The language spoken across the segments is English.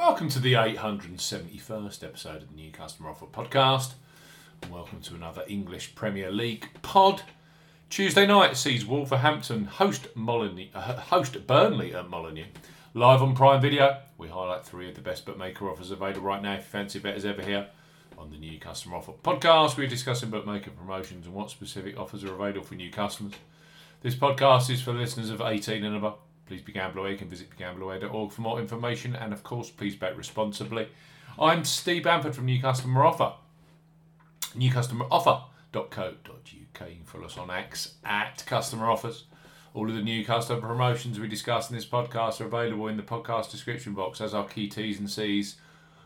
Welcome to the 871st episode of the New Customer Offer Podcast. Welcome to another English Premier League pod. Tuesday night sees Wolverhampton host Molyneux, uh, host Burnley at Molyneux. Live on Prime Video, we highlight three of the best bookmaker offers available right now. If you fancy betters ever here on the New Customer Offer Podcast, we're discussing bookmaker promotions and what specific offers are available for new customers. This podcast is for listeners of 18 and above. Please be gamble aware. You can visit begambleaware.org for more information. And of course, please bet responsibly. I'm Steve Bamford from New Customer Offer. NewCustomerOffer.co.uk. Follow us on X at Customer Offers. All of the new customer promotions we discuss in this podcast are available in the podcast description box as our key T's and C's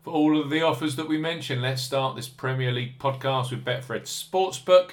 for all of the offers that we mention. Let's start this Premier League podcast with Betfred Sportsbook.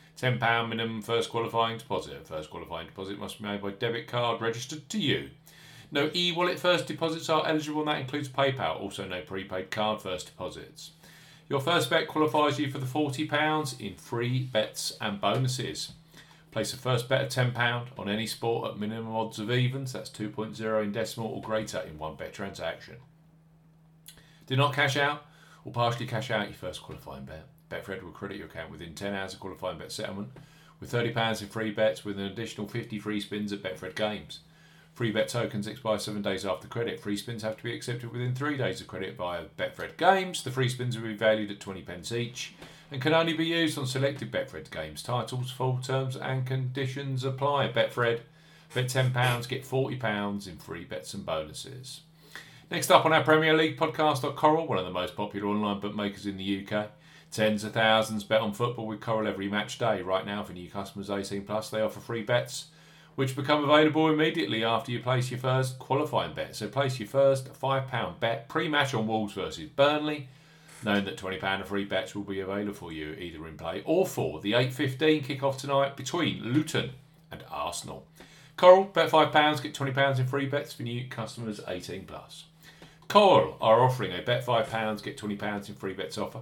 £10 minimum first qualifying deposit. First qualifying deposit must be made by debit card registered to you. No e wallet first deposits are eligible, and that includes PayPal. Also, no prepaid card first deposits. Your first bet qualifies you for the £40 in free bets and bonuses. Place a first bet of £10 on any sport at minimum odds of evens, that's 2.0 in decimal or greater in one bet transaction. Do not cash out or partially cash out your first qualifying bet. Betfred will credit your account within 10 hours of qualifying bet settlement with £30 in free bets with an additional 50 free spins at Betfred Games. Free bet tokens expire seven days after credit. Free spins have to be accepted within three days of credit via Betfred Games. The free spins will be valued at 20 pence each and can only be used on selected Betfred Games titles. Full terms and conditions apply. At Betfred, bet £10, get £40 in free bets and bonuses. Next up on our Premier League podcast Coral, one of the most popular online bookmakers in the UK. Tens of thousands bet on football with Coral every match day. Right now, for new customers 18 plus, they offer free bets which become available immediately after you place your first qualifying bet. So place your first £5 bet pre-match on Wolves versus Burnley, knowing that £20 of free bets will be available for you either in play or for the 8.15 kick-off tonight between Luton and Arsenal. Coral, bet £5, get £20 in free bets for new customers 18 plus. Coral are offering a bet £5, get £20 in free bets offer.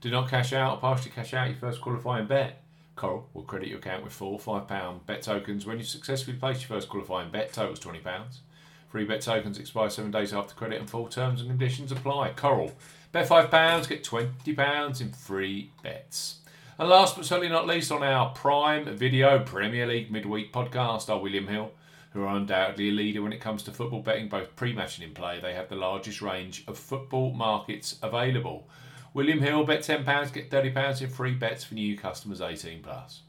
Do not cash out or partially cash out your first qualifying bet. Coral will credit your account with four £5 bet tokens when you successfully place your first qualifying bet, totals £20. Free bet tokens expire seven days after credit and full terms and conditions apply. Coral, bet £5, get £20 in free bets. And last but certainly not least, on our Prime Video Premier League midweek podcast are William Hill, who are undoubtedly a leader when it comes to football betting, both pre match and in play. They have the largest range of football markets available. William Hill, bet £10, get £30 in free bets for new customers 18 plus.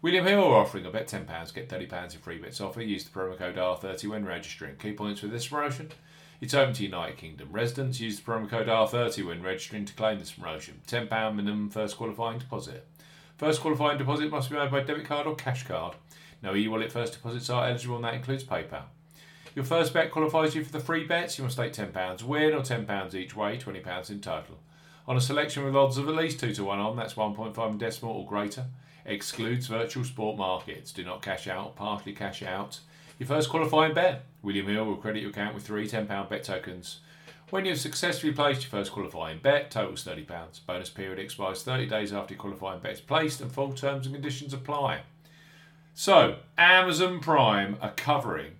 William Hill are offering a bet £10, get £30 in free bets offer. Use the promo code R30 when registering. Key points for this promotion. It's open to United Kingdom residents. Use the promo code R30 when registering to claim this promotion. £10 minimum first qualifying deposit. First qualifying deposit must be made by debit card or cash card. No e wallet first deposits are eligible, and that includes PayPal. Your first bet qualifies you for the free bets. You must stake £10 win or £10 each way, £20 in total on a selection with odds of at least 2 to 1 on, that's 1.5 in decimal or greater. Excludes virtual sport markets. Do not cash out, partially cash out. Your first qualifying bet. William Hill will credit your account with three £10 bet tokens. When you've successfully placed your first qualifying bet, totals £30. Bonus period expires 30 days after your qualifying bet is placed and full terms and conditions apply. So, Amazon Prime are covering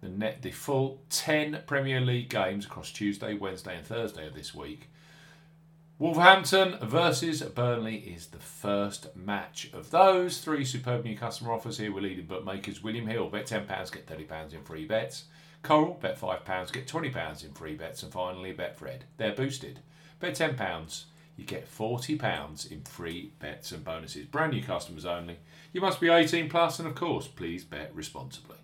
the net the full 10 Premier League games across Tuesday, Wednesday and Thursday of this week Wolverhampton versus Burnley is the first match of those. Three superb new customer offers here. We're leading bookmakers. William Hill, bet £10, get £30 in free bets. Coral, bet £5, get £20 in free bets. And finally, Betfred. They're boosted. Bet £10, you get £40 in free bets and bonuses. Brand new customers only. You must be 18 plus, and of course, please bet responsibly.